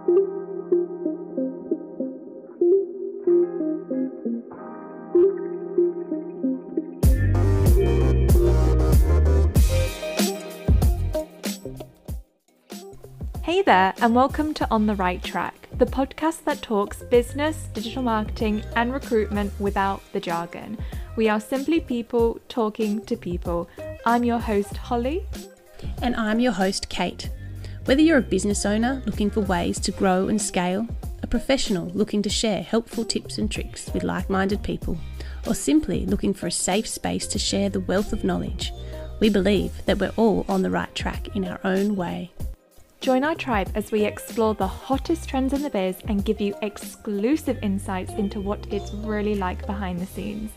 Hey there, and welcome to On the Right Track, the podcast that talks business, digital marketing, and recruitment without the jargon. We are simply people talking to people. I'm your host, Holly. And I'm your host, Kate. Whether you're a business owner looking for ways to grow and scale, a professional looking to share helpful tips and tricks with like minded people, or simply looking for a safe space to share the wealth of knowledge, we believe that we're all on the right track in our own way. Join our tribe as we explore the hottest trends in the biz and give you exclusive insights into what it's really like behind the scenes.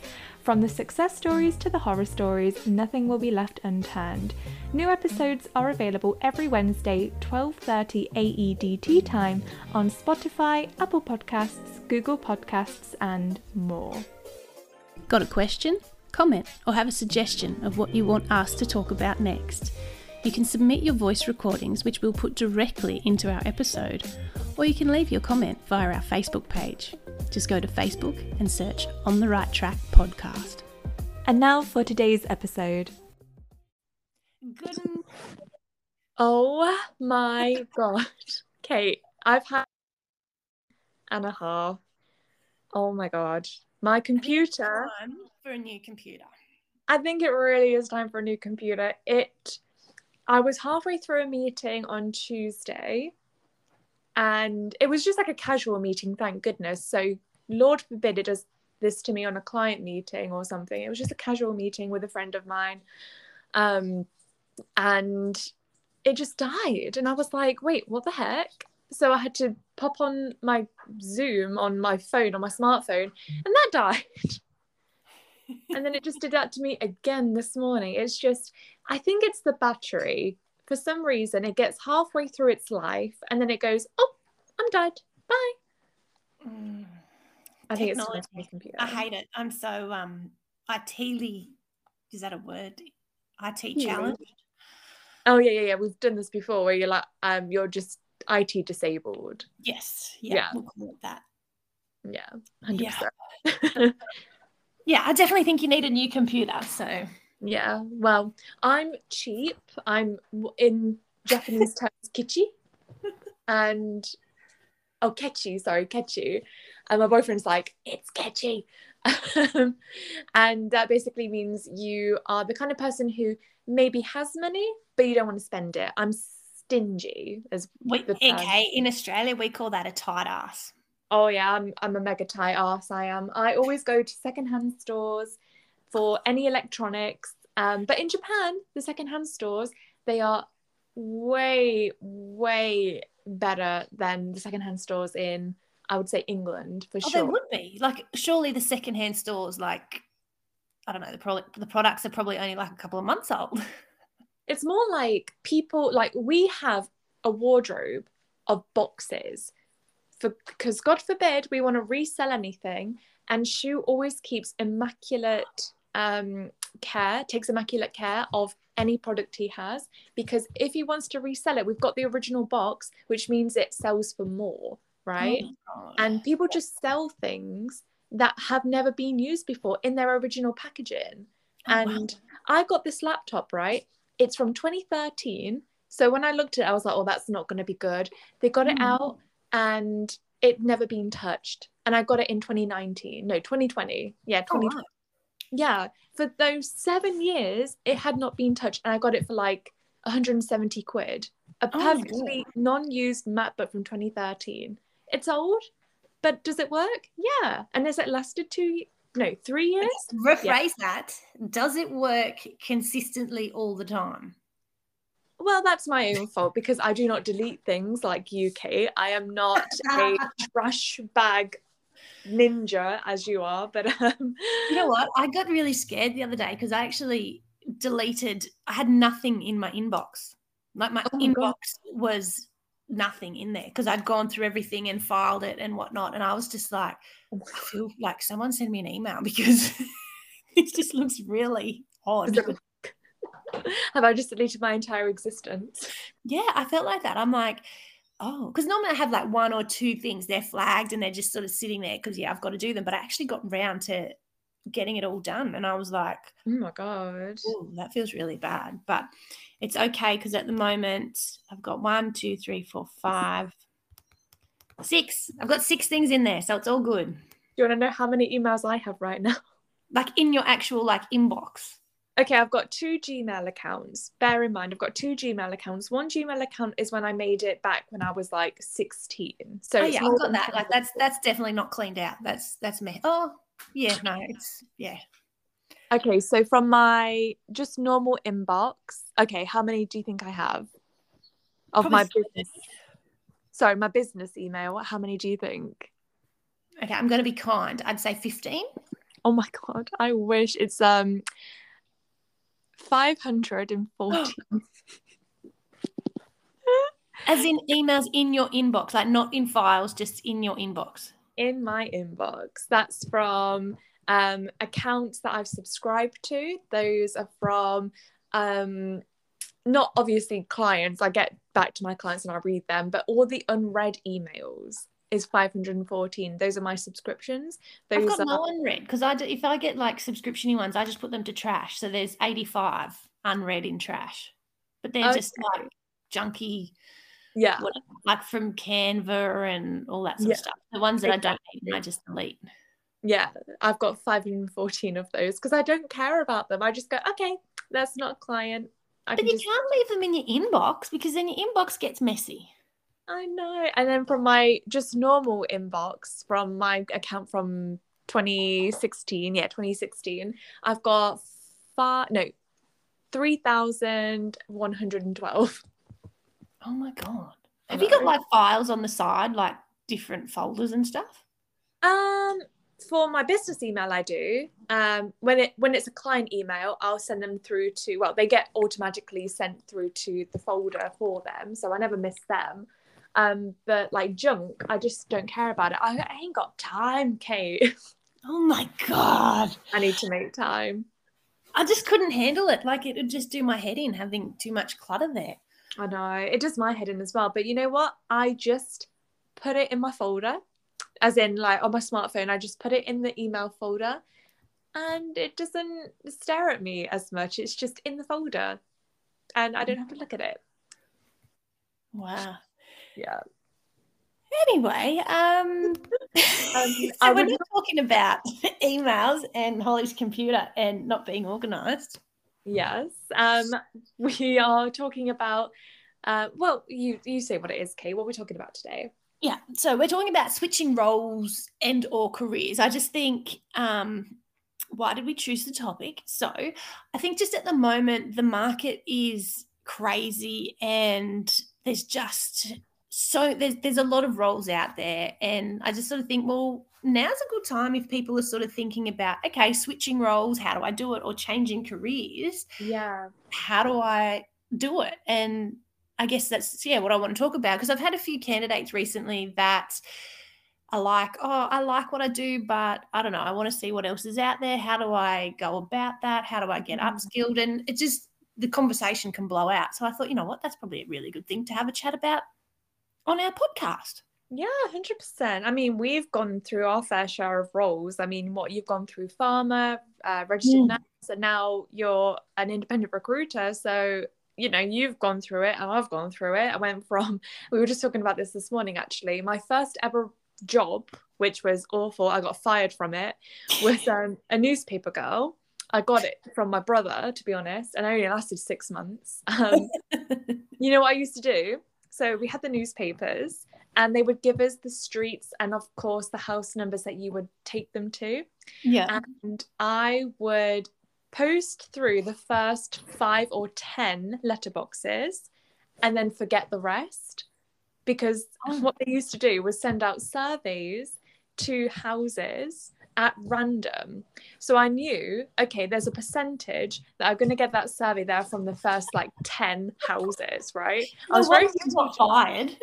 From the success stories to the horror stories, nothing will be left unturned. New episodes are available every Wednesday, 12:30 AEDT time on Spotify, Apple Podcasts, Google Podcasts, and more. Got a question, comment, or have a suggestion of what you want us to talk about next? You can submit your voice recordings, which we'll put directly into our episode, or you can leave your comment via our Facebook page. Just go to Facebook and search On the Right Track Podcast. And now for today's episode. Good. Oh my god. Kate, I've had and a half. Oh my god. My computer. Time for a new computer. I think it really is time for a new computer. It I was halfway through a meeting on Tuesday and it was just like a casual meeting, thank goodness. So Lord forbid it does this to me on a client meeting or something. It was just a casual meeting with a friend of mine. Um and it just died. And I was like, wait, what the heck? So I had to pop on my Zoom on my phone, on my smartphone, and that died. and then it just did that to me again this morning. It's just, I think it's the battery. For some reason, it gets halfway through its life and then it goes, oh, I'm dead. Bye. Mm. I think Technology. it's my computer. I hate it. I'm so um ITly. Is that a word? IT Yeah. challenged. Oh yeah, yeah, yeah. We've done this before where you're like, um, you're just IT disabled. Yes. Yeah, Yeah. We'll call it that. Yeah, hundred Yeah. Yeah, I definitely think you need a new computer. So Yeah. Well, I'm cheap. I'm in Japanese terms kichi, and oh kechi, sorry kechi, and my boyfriend's like it's Um, and that basically means you are the kind of person who maybe has money but you don't want to spend it. I'm stingy as we, okay, in Australia we call that a tight ass. Oh yeah, I'm I'm a mega tight ass. I am. I always go to secondhand stores for any electronics. Um, but in Japan, the secondhand stores they are way way better than the secondhand stores in I would say England for Oh, sure. they would be like surely the secondhand stores like I don't know the product the products are probably only like a couple of months old. It's more like people like we have a wardrobe of boxes for because God forbid we want to resell anything and Shu always keeps immaculate um care takes immaculate care of any product he has because if he wants to resell it we've got the original box which means it sells for more right Oh, and people just sell things that have never been used before in their original packaging Oh, wow. and I got this laptop, right? It's from 2013. So when I looked at it, I was like, oh, that's not going to be good. They got it Mm. out and it never been touched. And I got it in 2019. No, 2020. Yeah, Oh, 2020. wow. Yeah. For those seven years, it had not been touched. And I got it for like 170 quid. A Oh perfectly non used MacBook from 2013. It's old, but does it work? Yeah. And has it lasted two, no, three years? Rephrase that. Does it work consistently all the time? Well, that's my own fault because I do not delete things like you, Kate. I am not a trash bag ninja as you are, but um, You know what? I got really scared the other day because I actually deleted. I had nothing in my inbox. Like my Oh inbox God. was nothing in there because I'd gone through everything and filed it and whatnot. And I was just like, I feel like someone sent me an email because it just looks really odd. Have I just deleted my entire existence? Yeah, I felt like that. I'm like, oh, because normally I have like one or two things they're flagged and they're just sort of sitting there because yeah, I've got to do them. But I actually got round to getting it all done, and I was like, oh my god, that feels really bad. But it's okay because at the moment I've got one, two, three, four, five, six. I've got six things in there, so it's all good. Do you want to know how many emails I have right now? Like in your actual like inbox. Okay, I've got two Gmail accounts. Bear in mind, I've got two Gmail accounts. One Gmail account is when I made it back when I was like 16. So oh, yeah, I've got that. Like that's that's definitely not cleaned out. That's that's me. Oh yeah, no, it's yeah. Okay, so from my just normal inbox, okay, how many do you think I have of Probably my business? Sorry, my business email. How many do you think? Okay, I'm going to be kind. I'd say 15. Oh my god, I wish it's um 514. As in emails in your inbox, like not in files, just in your inbox. In my inbox. That's from um, accounts that I've subscribed to. Those are from um, not obviously clients. I get back to my clients and I read them, but all the unread emails is 514 those are my subscriptions. Those i've got are... no unread because i do, if i get like subscriptiony ones i just put them to trash. So there's 85 unread in trash. But they're okay. just like junky yeah. whatever, like from canva and all that sort yeah. of stuff. The ones that i don't need i just delete. Yeah i've got 514 of those because i don't care about them. I just go okay that's not a client. I but you just... can't leave them in your inbox because then your inbox gets messy I know. And then from my just normal inbox from my account from 2016, yeah, 2016, I've got far no 3,112. Oh my god. Have you got like files on the side, like different folders and stuff? Um for my business email I do. Um when it when it's a client email, I'll send them through to well, they get automatically sent through to the folder for them. So I never miss them. Um, but like junk, I just don't care about it. I, I ain't got time, Kate. Oh my god. I need to make time. I just couldn't handle it. Like it would just do my head in having too much clutter there. I know. It does my head in as well. But you know what? I just put it in my folder. As in like on my smartphone, I just put it in the email folder and it doesn't stare at me as much. It's just in the folder. And I don't have to look at it. Wow yeah. Anyway, um, um so we're not talking about emails and Holly's computer and not being organized. Yes. Um, we are talking about uh, well, you you say what it is, Kay. What we're talking about today. Yeah. So we're talking about switching roles and or careers. I just think um why did we choose the topic? So I think just at the moment the market is crazy and there's just so there's there's a lot of roles out there and i just sort of think well now's a good time if people are sort of thinking about okay switching roles how do i do it? Or changing careers yeah. how do i do it? And i guess that's yeah what i want to talk about because i've had a few candidates recently that are like oh i like what i do but i don't know i want to see what else is out there. How do i go about that? How do i get mm-hmm. upskilled? And it just the conversation can blow out. So i thought you know what? That's probably a really good thing to have a chat about on our podcast. Yeah, 100%. I mean, we've gone through our fair share of roles. I mean, what you've gone through pharma, uh, registered mm. nurse, and now you're an independent recruiter. So, you know, you've gone through it and I've gone through it. I went from, we were just talking about this this morning actually. My first ever job, which was awful, I got fired from it, was um, a newspaper girl. I got it from my brother, to be honest, and I only lasted six months. Um, you know what I used to do? So we had the newspapers and they would give us the streets and of course the house numbers that you would take them to. Yeah. And I would post through the first five or 10 letterboxes and then forget the rest because oh. what they used to do was send out surveys to houses at random. So I knew, okay, there's a percentage that I'm going to get that survey there from the first like 10 houses, right? I was very got fired.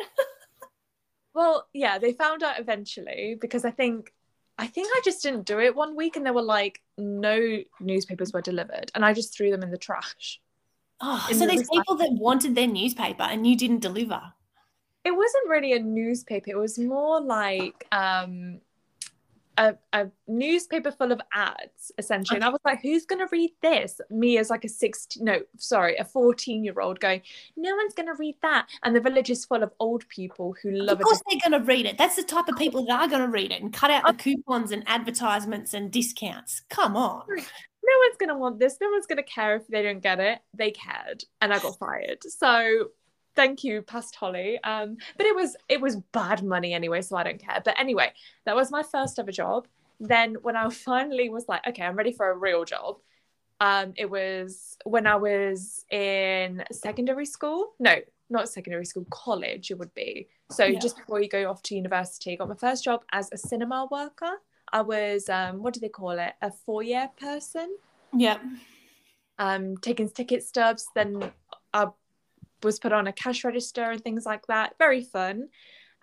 well, yeah, they found out eventually because I think I think I just didn't do it one week and there were like no newspapers were delivered and I just threw them in the trash. Oh, so the these people that wanted their newspaper and you didn't deliver. it wasn't really a newspaper. It was more like um a, a newspaper full of ads essentially. And i was like who's going to read this? Me as like a 16 no sorry a 14 year old going no one's going to read that. And the village is full of old people who love it of course they're going to read it. That's the type of people that are going to read it and cut out the oh. coupons and advertisements and discounts. Come on. No one's going to want this. No one's going to care if they don't get it. They cared and i got fired. So thank you past holly. Um but it was it was bad money anyway so i don't care. But anyway that was my first ever job. Then when i finally was like okay i'm ready for a real job um it was when i was in secondary school. No not secondary school college it would be. So yeah. just before you go off to university I got my first job as a cinema worker. I was um what do they call it? A four year person. Yeah. Um taking ticket stubs then I was put on a cash register and things like that. Very fun.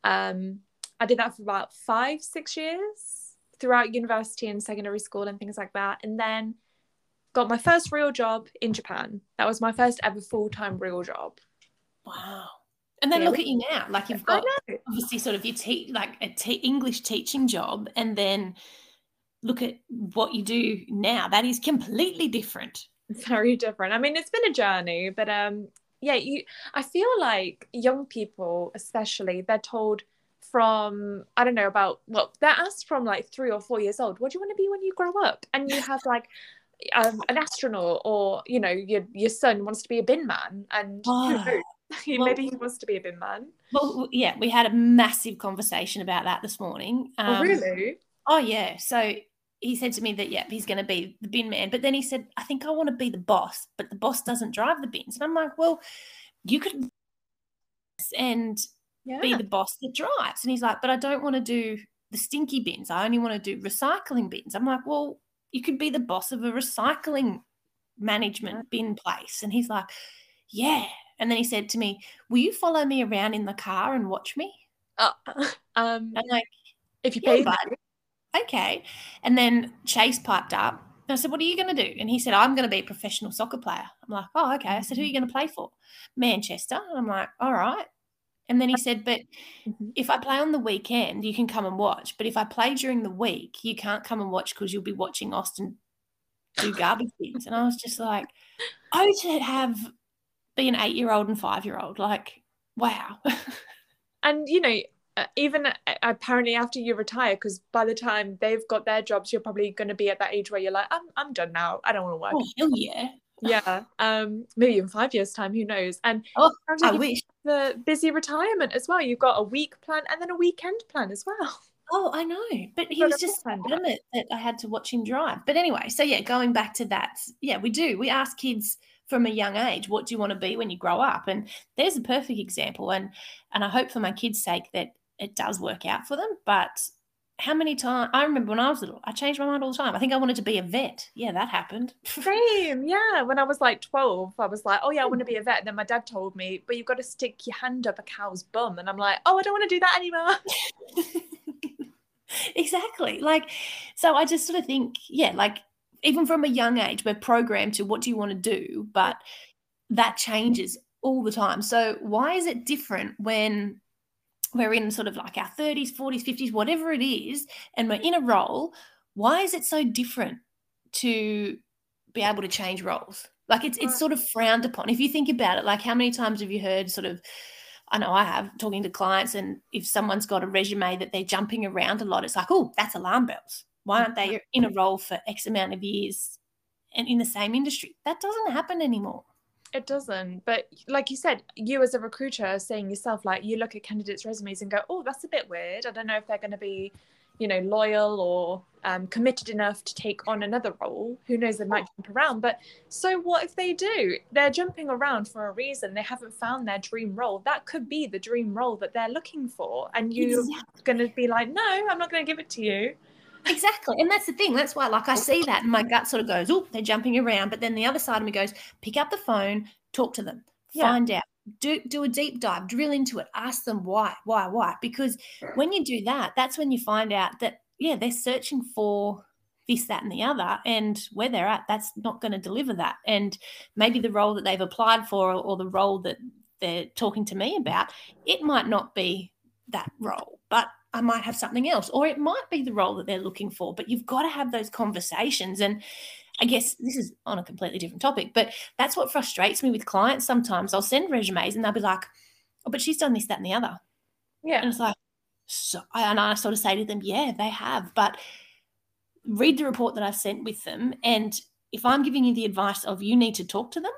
Um, I did that for about five, six years throughout university and secondary school and things like that. And then got my first real job in Japan. That was my first ever full time real job. Wow. And then yeah. look at you now. Like you've got obviously sort of your te- like a te- English teaching job, and then look at what you do now. That is completely different. Very different. I mean, it's been a journey, but um, yeah you i feel like young people especially they're told from i don't know about well they're asked from like three or four years old what do you want to be when you grow up and you have like um, an astronaut or you know your your son wants to be a bin man and oh. well, maybe he wants to be a bin man well yeah we had a massive conversation about that this morning oh, um, oh really oh yeah so he said to me that yeah he's going to be the bin man. But then he said i think i want to be the boss but the boss doesn't drive the bins. And i'm like well you could and yeah. be the boss that drives. And he's like but i don't want to do the stinky bins. I only want to do recycling bins. I'm like well you could be the boss of a recycling management bin place. And he's like yeah. And then he said to me will you follow me around in the car and watch me? Uh, um I'm like if you pay yeah, okay. And then Chase piped up. And I said, What are you going to do? And he said, I'm going to be a professional soccer player. I'm like, Oh, okay. I said, Who are you going to play for? Manchester. And I'm like, All right. And then he said, But mm-hmm. if I play on the weekend, you can come and watch. But if I play during the week, you can't come and watch because you'll be watching Austin do garbage things. And I was just like, Oh, to have be an eight year old and five year old. Like, wow. and, you know, uh, even uh, apparently after you retire because by the time they've got their jobs you're probably going to be at that age where you're like i'm, I'm done now. I don't want to work. Oh hell yeah. Yeah um maybe in five years time who knows? And oh, i wish. the busy retirement as well. You've got a week plan and then a weekend plan as well. Oh, I know, but he was just adamant that I had to watch him drive. But anyway, so yeah, going back to that, yeah, we do. We ask kids from a young age, what do you want to be when you grow up? And there's a perfect example. And and I hope for my kids' sake that it does work out for them. But how many times I remember when I was little, I changed my mind all the time. I think I wanted to be a vet. Yeah, that happened. Same. Yeah. When I was like 12, I was like, oh, yeah, I want to hmm. be a vet. And then my dad told me, but you've got to stick your hand up a cow's bum. And I'm like, oh, I don't want to do that anymore. exactly. Like, so I just sort of think, yeah, like even from a young age, we're programmed to what do you want to do? But that changes all the time. So why is it different when we're in sort of like our 30s, 40s, 50s, whatever it is, and we're in a role, why is it so different to be able to change roles? Like it's it's sort of frowned upon. If you think about it, like how many times have you heard sort of I know I have talking to clients, and if someone's got a resume that they're jumping around a lot, it's like, oh, that's alarm bells. Why mm, aren't they in a role for X amount of years and in the same industry? That doesn't happen anymore. It doesn't. But like you said, you as a recruiter are saying yourself, like you look at candidates' resumes and go, oh, that's a bit weird. I don't know if they're going to be, you know, loyal or um, committed enough to take on another role. Who knows? They might jump around. But so what if they do? They're jumping around for a reason. They haven't found their dream role. That could be the dream role that they're looking for. And you're exactly. going to be like, no, I'm not going to give it to you. Exactly. And that's the thing. That's why, like, I see uh that and my gut sort of goes, oh, they're jumping around. But then the other side of me goes, pick up the phone, talk to them, yeah. find out, do, do a deep dive, drill into it, ask them why, why, why. Because when you do that, that's when you find out that, yeah, they're searching for this, that, and the other. And where they're at, that's not going to deliver that. And maybe the role that they've applied for or, or the role that they're talking to me about, it might not be that role, but I might have something else, or it might be the role that they're looking for. But you've got to have those conversations. And I guess this is on a completely different topic, but that's what frustrates me with clients sometimes. I'll send resumes and they'll be like, oh, but she's done this, that, and the other. Yeah. And it's like, so, and I sort of say to them, yeah, they have. But read the report that I've sent with them. And if I'm giving you the advice of you need to talk to them,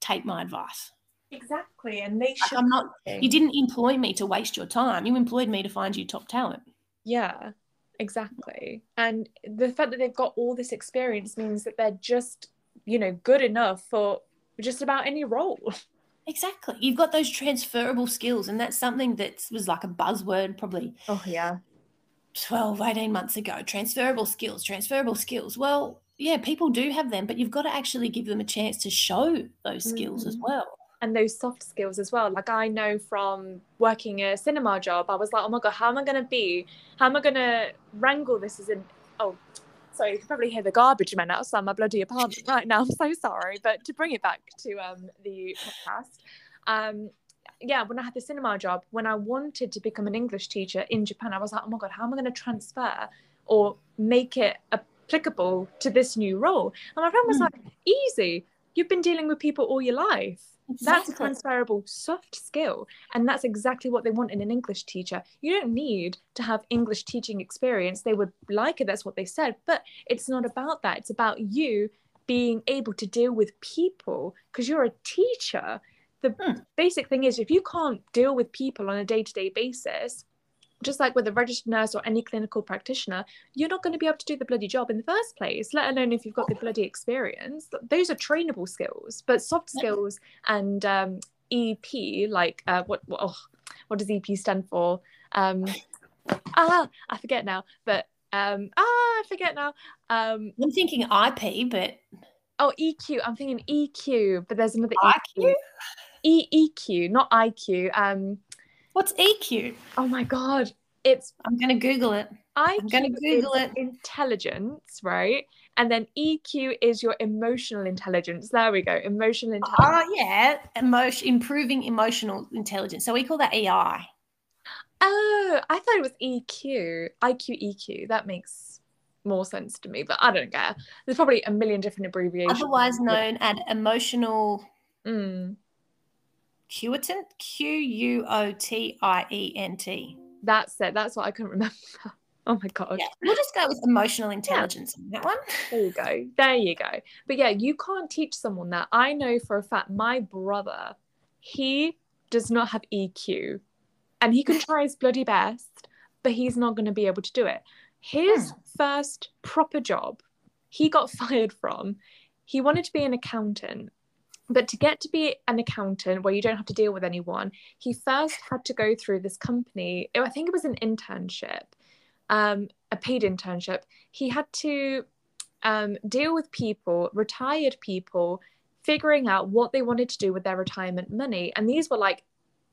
take my advice. Exactly. And they should. I'm not, you didn't employ me to waste your time. You employed me to find you top talent. Yeah, exactly. And the fact that they've got all this experience means that they're just, you know, good enough for just about any role. Exactly. You've got those transferable skills. And that's something that was like a buzzword probably. Oh, yeah. 12, 18 months ago. Transferable skills, transferable skills. Well, yeah, people do have them, but you've got to actually give them a chance to show those skills mm-hmm. as well and those soft skills as well. Like I know from working a cinema job, I was like, oh my god, how am I gonna be? How am I gonna wrangle this as in oh sorry, you can probably hear the garbage man outside my bloody apartment right now. I'm so sorry. But to bring it back to um the podcast, um yeah, when I had the cinema job, when I wanted to become an English teacher in Japan, I was like, oh my god, how am I gonna transfer or make it applicable to this new role? And my friend was mm. like, easy. You've been dealing with people all your life Exactly. That's a transferable soft skill. And that's exactly what they want in an English teacher. You don't need to have English teaching experience. They would like it, that's what they said. But it's not about that. It's about you being able to deal with people because you're a teacher. The hmm. basic thing is if you can't deal with people on a day to day basis, just like with a registered nurse or any clinical practitioner, you're not going to be able to do the bloody job in the first place, let alone if you've got the bloody experience. Those are trainable skills, but soft skills and um, EP, like uh, what, what, oh, what does EP stand for? Um, ah, I forget now, but um, ah, I forget now. Um, I'm thinking IP, but oh, EQ. I'm thinking EQ, but there's another EQ. E EQ, not IQ. Um, What's EQ? Oh my god, it's. I'm gonna Google it. IQ I'm gonna Google it. Intelligence, right? And then EQ is your emotional intelligence. There we go, emotional intelligence. Oh yeah, emotion, improving emotional intelligence. So we call that EI. Oh, I thought it was EQ, IQ, EQ. That makes more sense to me, but I don't care. There's probably a million different abbreviations. Otherwise known as emotional. Mm. Quotient, Q U O T I E N T. That's it. That's what I couldn't remember. Oh my god. Yeah, we'll just go with emotional intelligence yeah. on that one. There you go. There you go. But yeah, you can't teach someone that. I know for a fact my brother, he does not have EQ. And he can try his bloody best, but he's not going to be able to do it. His hmm. first proper job, he got fired from. He wanted to be an accountant but to get to be an accountant where you don't have to deal with anyone, he first had to go through this company. I think it was an internship, um, a paid internship. He had to um, deal with people, retired people, figuring out what they wanted to do with their retirement money. And these were like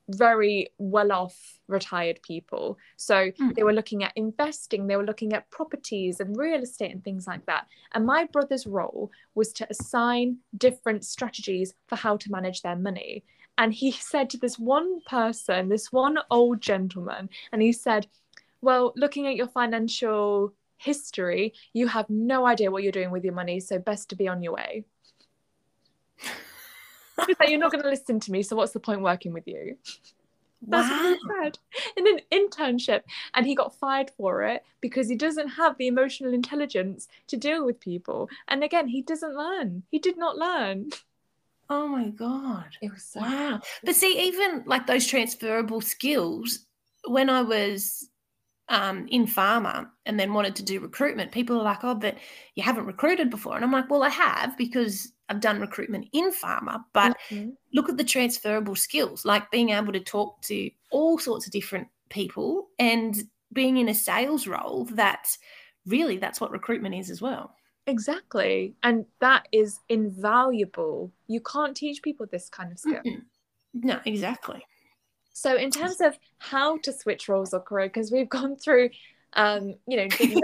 very well off retired people. So mm. they were looking at investing, they were looking at properties and real estate and things like that. And my brother's role was to assign different strategies for how to manage their money. And he said to this one person, this one old gentleman, and he said, Well, looking at your financial history, you have no idea what you're doing with your money. So best to be on your way. like, you're not going to listen to me, so what's the point working with you? That's wow. what he said in an internship. And he got fired for it because he doesn't have the emotional intelligence to deal with people. And again, he doesn't learn. He did not learn. Oh my God. It was so wow. But see, even like those transferable skills, when I was um, in pharma and then wanted to do recruitment, people are like, oh, but you haven't recruited before. And I'm like, well, I have because I've done recruitment in pharma, but mm-hmm. look at the transferable skills, like being able to talk to all sorts of different people and being in a sales role that really that's what recruitment is as well. Exactly. And that is invaluable. You can't teach people this kind of skill. Mm-hmm. No, exactly. So, in terms of how to switch roles or career, because we've gone through, um, you know, to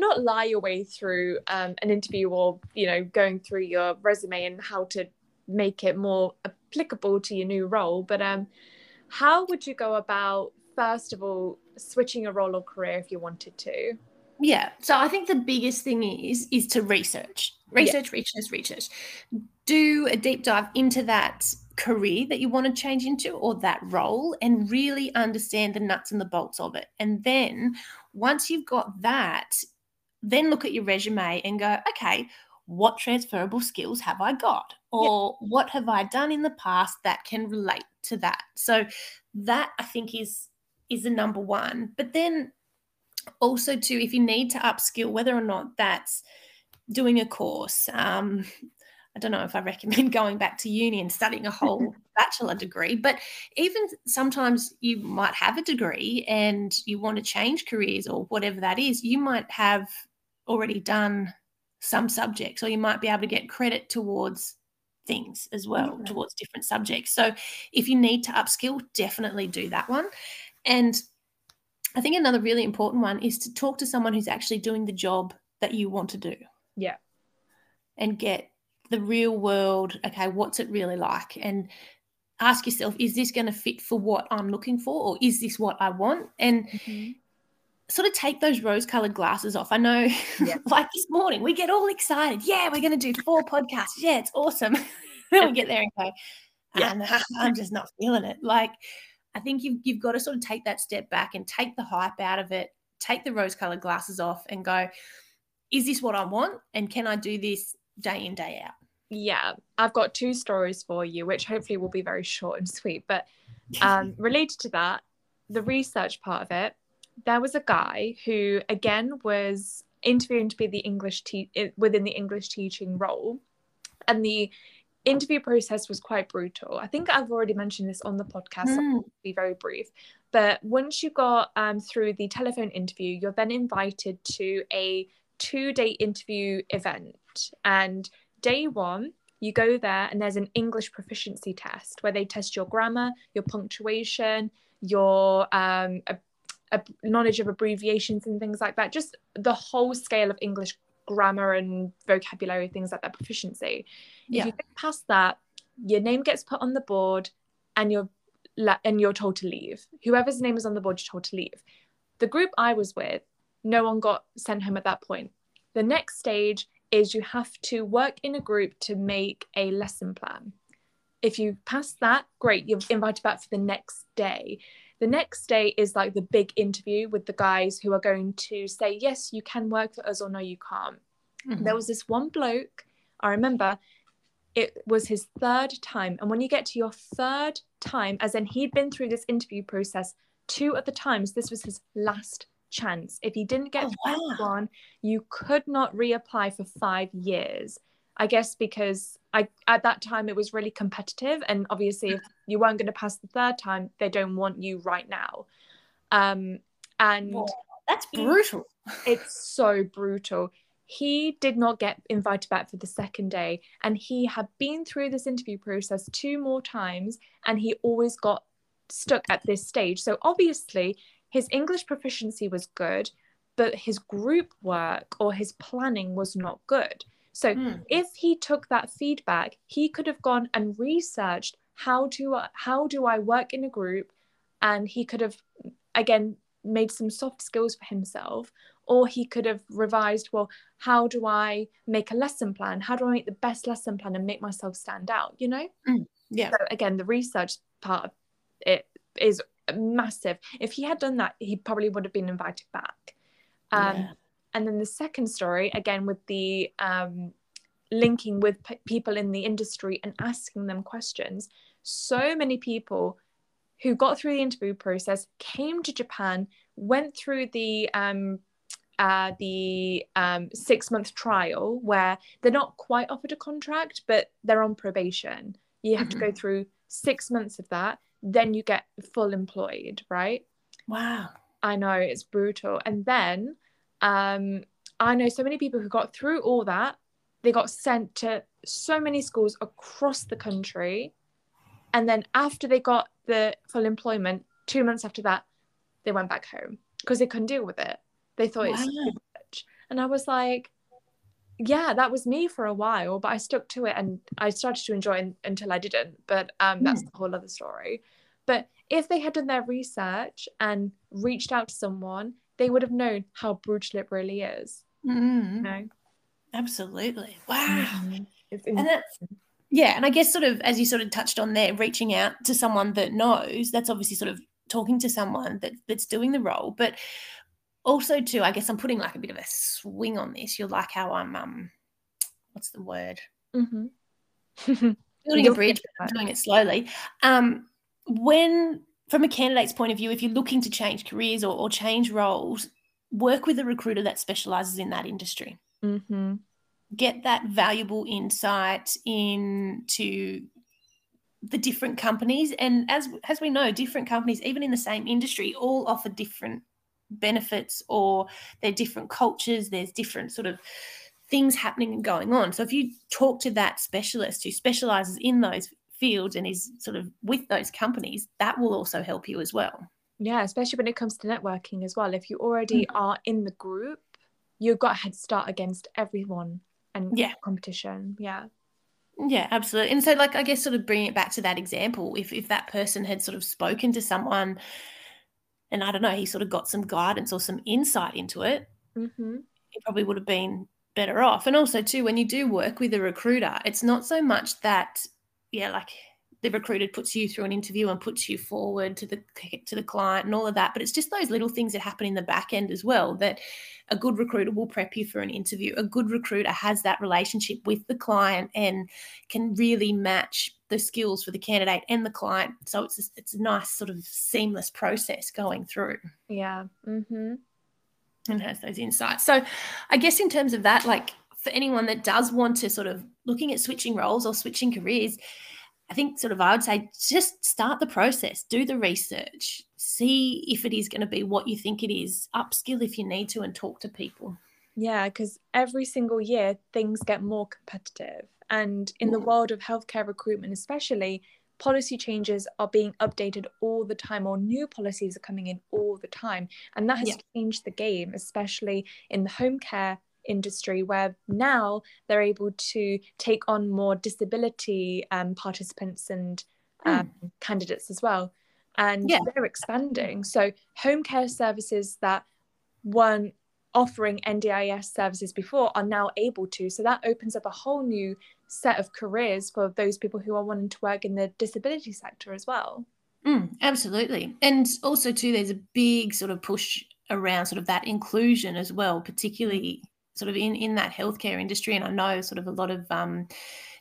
not lie your way through um, an interview or you know going through your resume and how to make it more applicable to your new role. But um, how would you go about first of all switching a role or career if you wanted to? Yeah. So I think the biggest thing is is to research. Research, yeah. research, research. Do a deep dive into that career that you want to change into or that role and really understand the nuts and the bolts of it. And then once you've got that, then look at your resume and go, okay, what transferable skills have I got? Or yeah. what have I done in the past that can relate to that? So that I think is is the number one. But then also too, if you need to upskill, whether or not that's doing a course, um, I don't know if I recommend going back to uni and studying a whole bachelor degree, but even sometimes you might have a degree and you want to change careers or whatever that is, you might have already done some subjects or you might be able to get credit towards things as well, towards different subjects. So if you need to upskill, definitely do that one. And I think another really important one is to talk to someone who's actually doing the job that you want to do. Yeah. And get the real world, okay, what's it really like? And ask yourself, is this going to fit for what I'm looking for or is this what I want? And mm-hmm. Sort of take those rose colored glasses off. I know, yeah. like this morning, we get all excited. Yeah, we're going to do four podcasts. Yeah, it's awesome. then we get there and go, yeah. and I'm just not feeling it. Like, I think you've, you've got to sort of take that step back and take the hype out of it, take the rose colored glasses off and go, is this what I want? And can I do this day in, day out? Yeah, I've got two stories for you, which hopefully will be very short and sweet. But um, related to that, the research part of it, there was a guy who, again, was interviewing to be the English te- within the English teaching role. And the interview process was quite brutal. I think I've already mentioned this on the podcast. Mm. So I'll be very brief. But once you got um, through the telephone interview, you're then invited to a two day interview event. And day one, you go there and there's an English proficiency test where they test your grammar, your punctuation, your um, a, knowledge of abbreviations and things like that. Just the whole scale of English grammar and vocabulary, things like that, proficiency. Yeah. If you get past that, your name gets put on the board and you're and you're told to leave. Whoever's name is on the board, you're told to leave. The group I was with, no one got sent home at that point. The next stage is you have to work in a group to make a lesson plan. If you pass that, great, you're invited back for the next day. The next day is like the big interview with the guys who are going to say, yes, you can work for us or no, you can't. Mm-hmm. There was this one bloke, I remember it was his third time. And when you get to your third time, as in he'd been through this interview process two other times, this was his last chance. If you didn't get oh, wow. one, you could not reapply for five years. I guess because I at that time it was really competitive, and obviously if you weren't going to pass the third time, they don't want you right now. Um, and that's brutal. It's so brutal he did not get invited back for the second day and he had been through this interview process two more times and he always got stuck at this stage so obviously his english proficiency was good but his group work or his planning was not good so mm. if he took that feedback he could have gone and researched how do how do i work in a group and he could have again made some soft skills for himself or he could have revised well how do i make a lesson plan? How do i make the best lesson plan and make myself stand out you know? Mm, yeah. So again the research part of it is massive. If he had done that he probably would have been invited back. Um, yeah. And then the second story again with the um, linking with p- people in the industry and asking them questions so many people who got through the interview process came to japan went through the um, uh, the um, six month trial where they're not quite offered a contract, but they're on probation. You have mm-hmm. to go mm-hmm. through six months of that, then you get full employed, right? Wow. I know it's brutal. And then um, I know so many people who got through all that, they got sent to so many schools across the country. And then after they got the full employment, two months after that, they went back home because they couldn't deal with it. They thought wow. it's too much. And I was like, yeah, that was me for a while, but I stuck to it and I started to enjoy it until I didn't. But um, that's Mm. a whole other story. But if they had done their research and reached out to someone, they would have known how brutal it really is. Mm, You know? absolutely. Wow. It's And that's yeah, and I guess sort of as you sort of touched on there, reaching out to someone that knows, that's obviously sort of talking to someone that that's doing the role. But also too, I guess I'm putting like a bit of a swing on this. You're like how I'm um what's the word? Mhm. Building a bridge, but I'm doing it slowly. Um when from a candidate's point of view, if you're looking to change careers or, or change roles, work with a recruiter that specializes in that industry. Mhm. get that valuable insight into the different companies and as as we know different companies even in the same industry all offer different benefits or they're different cultures there's different sort of things happening and going on so if you talk to that specialist who specializes in those fields and is sort of with those companies that will also help you as well Yeah, especially when it comes to networking as well. If you already are in the group, you've got a head start against everyone and Yeah. competition. Yeah. Yeah, absolutely. And so, like, I guess, sort of bringing it back to that example, if if that person had sort of spoken to someone, and I don't know, he sort of got some guidance or some insight into it, Mm-hmm. he probably would have been better off. And also, too, when you do work with a recruiter, it's not so much that, yeah, like the recruiter puts you through an interview and puts you forward to the to the client and all of that, but it's just those little things that happen in the back end as well that a good recruiter will prep you for an interview. A good recruiter has that relationship with the client and can really match the skills for the candidate and the client. So it's a, it's a nice sort of seamless process going through Yeah. Mm-hmm. and has those insights. So I guess in terms of that, like for anyone that does want to sort of looking at switching roles or switching careers, I think sort of I would say just start the process, do the research, see if it is going to be what you think it is, upskill if you need to, and talk to people. Yeah, because every single year things get more competitive. And in the world of healthcare recruitment, especially, policy changes are being updated all the time, or new policies are coming in all the time. And that has Yeah. changed the game, especially in the home care industry, where now they're able to take on more disability um, participants and um, candidates as well. And Yeah. they're expanding. So, home care services that weren't offering NDIS services before are now able to. So that opens up a whole new set of careers for those people who are wanting to work in the disability sector as well. Mm, absolutely. And also, too, there's a big sort of push around sort of that inclusion as well, particularly sort of in, in that healthcare industry. And I know sort of a lot of um,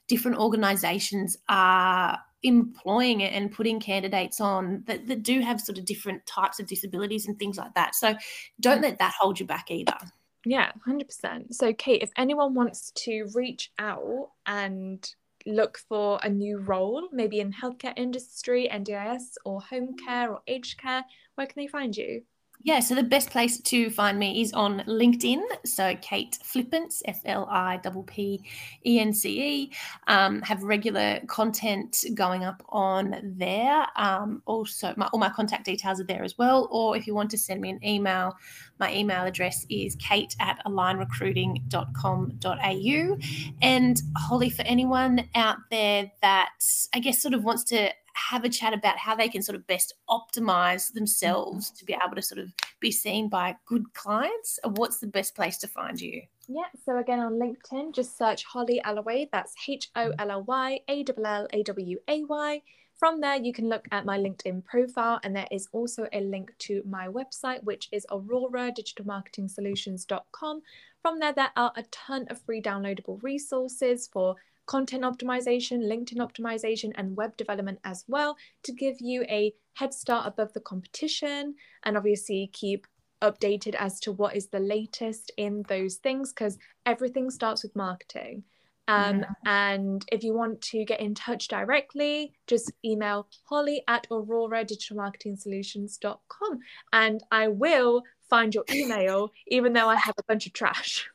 different organizations are employing it and putting candidates on that, that do have sort of different types of disabilities and things like that. So don't let that hold you back either. Yeah, 100%. So, Kate, if anyone wants to reach out and look for a new role, maybe in healthcare industry, NDIS, or home care or aged care, where can they find you? Yeah, so the best place to find me is on LinkedIn. So Kate Flippence, F L I P P E N C E, um, have regular content going up on there. Um, also, my, all my contact details are there as well. Or if you want to send me an email, my email address is kate at alignrecruiting.com.au. And Holly, for anyone out there that I guess sort of wants to have a chat about how they can sort of best optimize themselves mm-hmm. to be able to sort of be seen by good clients, what's the best place to find you? Yeah, so again on LinkedIn, just search Holly Alloway. That's H O L L Y A L L A W A Y. From there, you can look at my LinkedIn profile, and there is also a link to my website, which is auroradigitalmarketingsolutions.com. From there, there are a ton of free downloadable resources for content optimization, LinkedIn optimization, and web development as well to give you a head start above the competition and obviously keep updated as to what is the latest in those things because everything starts with marketing. Um, Yeah. And if you want to get in touch directly, just email holly at auroradigitalmarketingsolutions.com and I will find your email even though I have a bunch of trash.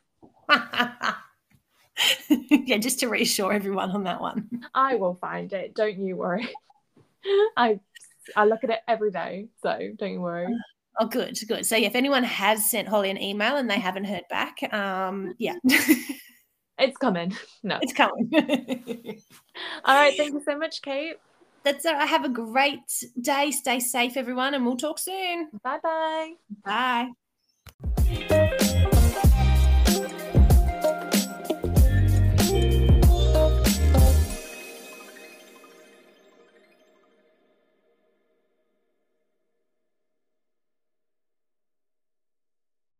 yeah, just to reassure everyone on that one. I will find it. Don't you worry. I I look at it every day, so don't you worry. Oh, good, good. So, yeah, if anyone has sent Holly an email and they haven't heard back, um, yeah. It's coming. No. It's coming. All right. Thank you so much, Kate. That's it. Have a great day. Stay safe, everyone, and we'll talk soon. Bye-bye. Bye.